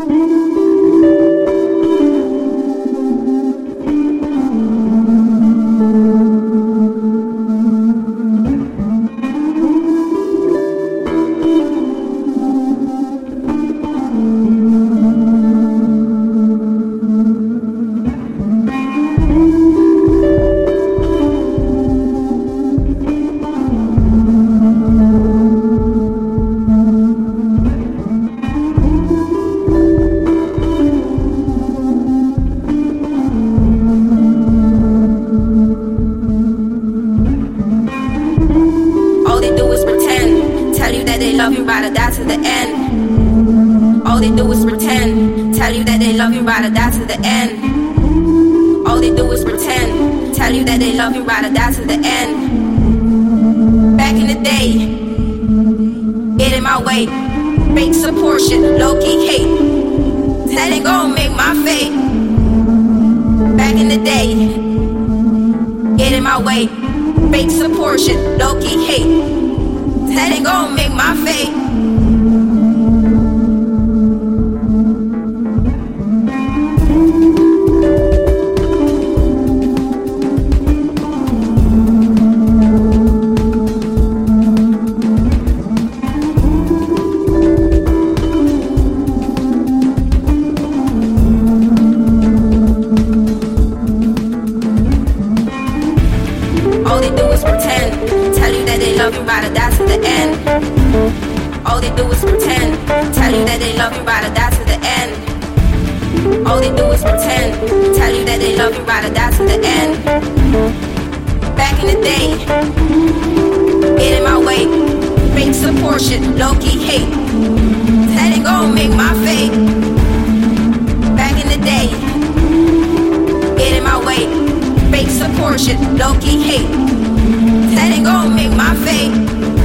All love you, ride or to the end. All they do is pretend. Tell you that they love you, ride or to the end. All they do is pretend. Tell you that they love you, ride or to the end. Back in the day, get in my way. Fake support shit, low key hate. That ain't gon' make my fate. Back in the day, get in my way. Fake support shit, low key hate. That ain't gon' make my love you, ride or die to the end. All they do is pretend. Tell you that they love you, ride or die to the end. Back in the day, get in my way. Fake support shit, low key hate. That ain't gon' make my fate. Back in the day, get in my way. Fake support shit, low key hate. That ain't gon' make my fate.